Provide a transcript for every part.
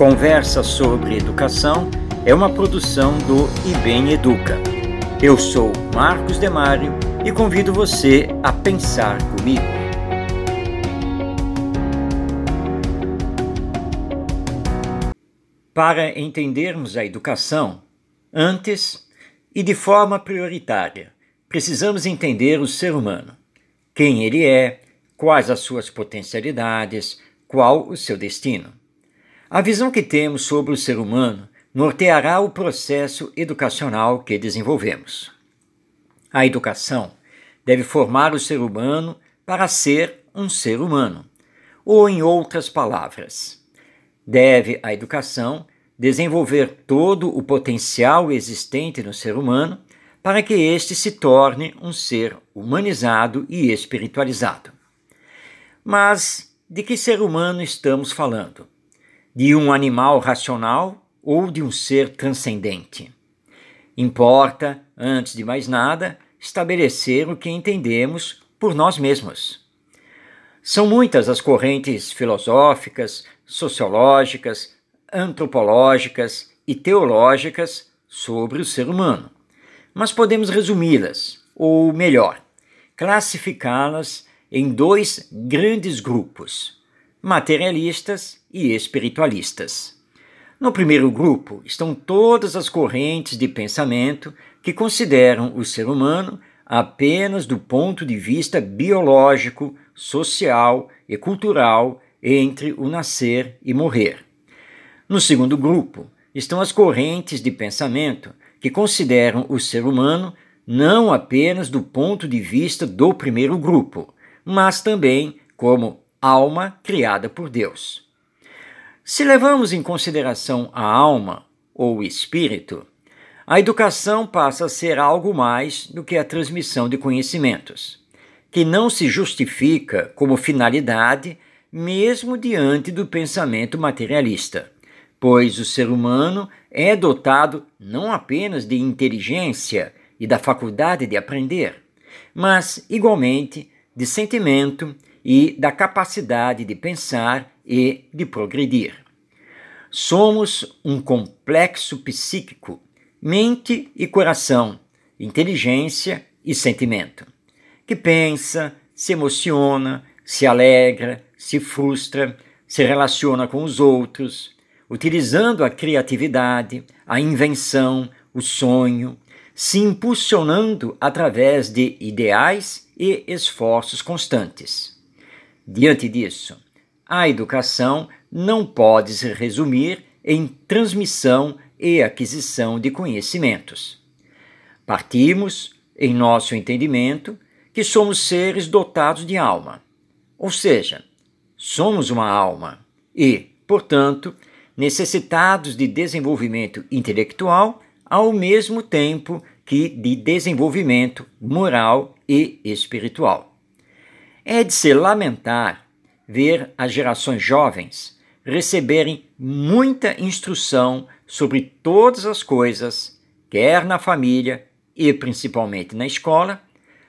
Conversa sobre Educação é uma produção do IBEM Educa. Eu sou Marcos Demário e convido você a pensar comigo. Para entendermos a educação, antes e de forma prioritária, precisamos entender o ser humano, quem ele é, quais as suas potencialidades, qual o seu destino. A visão que temos sobre o ser humano norteará o processo educacional que desenvolvemos. A educação deve formar o ser humano para ser um ser humano, ou, em outras palavras, deve a educação desenvolver todo o potencial existente no ser humano para que este se torne um ser humanizado e espiritualizado. Mas de que ser humano estamos falando? De um animal racional ou de um ser transcendente. Importa, antes de mais nada, estabelecer o que entendemos por nós mesmos. São muitas as correntes filosóficas, sociológicas, antropológicas e teológicas sobre o ser humano, mas podemos resumi-las, ou melhor, classificá-las em dois grandes grupos materialistas e espiritualistas. No primeiro grupo estão todas as correntes de pensamento que consideram o ser humano apenas do ponto de vista biológico, social e cultural entre o nascer e morrer. No segundo grupo estão as correntes de pensamento que consideram o ser humano não apenas do ponto de vista do primeiro grupo, mas também como alma criada por Deus. Se levamos em consideração a alma ou espírito, a educação passa a ser algo mais do que a transmissão de conhecimentos, que não se justifica como finalidade mesmo diante do pensamento materialista, pois o ser humano é dotado não apenas de inteligência e da faculdade de aprender, mas igualmente de sentimento e da capacidade de pensar e de progredir. Somos um complexo psíquico, mente e coração, inteligência e sentimento, que pensa, se emociona, se alegra, se frustra, se relaciona com os outros, utilizando a criatividade, a invenção, o sonho, se impulsionando através de ideais e esforços constantes. Diante disso, a educação não pode se resumir em transmissão e aquisição de conhecimentos. Partimos, em nosso entendimento, que somos seres dotados de alma, ou seja, somos uma alma e, portanto, necessitados de desenvolvimento intelectual ao mesmo tempo que de desenvolvimento moral e espiritual. É de se lamentar ver as gerações jovens receberem muita instrução sobre todas as coisas, quer na família e principalmente na escola,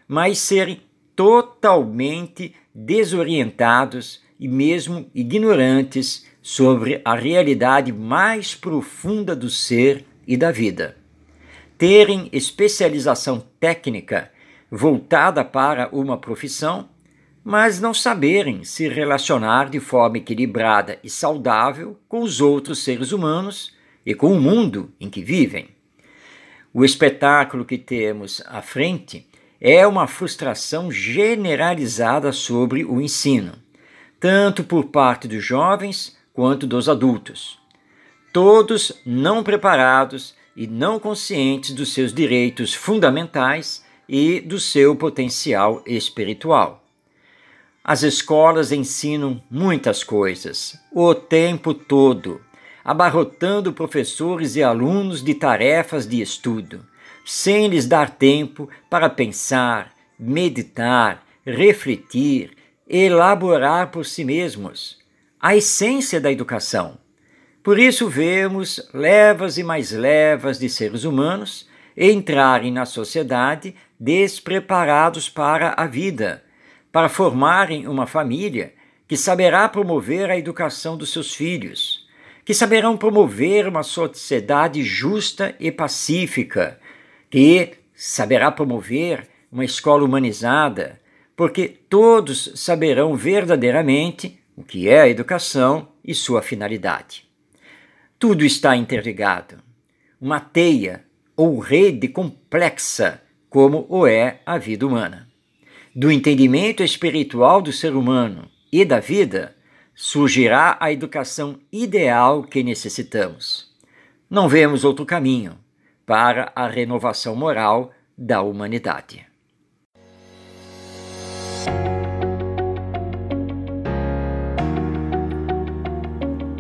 mas serem totalmente desorientados e mesmo ignorantes sobre a realidade mais profunda do ser e da vida. Terem especialização técnica voltada para uma profissão mas não saberem se relacionar de forma equilibrada e saudável com os outros seres humanos e com o mundo em que vivem. O espetáculo que temos à frente é uma frustração generalizada sobre o ensino, tanto por parte dos jovens quanto dos adultos. Todos não preparados e não conscientes dos seus direitos fundamentais e do seu potencial espiritual. As escolas ensinam muitas coisas, o tempo todo, abarrotando professores e alunos de tarefas de estudo, sem lhes dar tempo para pensar, meditar, refletir, elaborar por si mesmos a essência da educação. Por isso vemos levas e mais levas de seres humanos entrarem na sociedade despreparados para a vida para formarem uma família que saberá promover a educação dos seus filhos, que saberão promover uma sociedade justa e pacífica, que saberá promover uma escola humanizada, porque todos saberão verdadeiramente o que é a educação e sua finalidade. Tudo está interligado. Uma teia ou rede complexa, como o é a vida humana. Do entendimento espiritual do ser humano e da vida, surgirá a educação ideal que necessitamos. Não vemos outro caminho para a renovação moral da humanidade.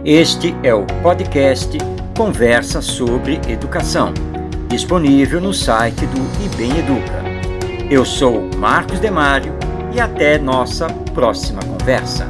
Este é o podcast Conversa sobre Educação, disponível no site do IBEM Educa. Eu sou Marcos Demário e até nossa próxima conversa.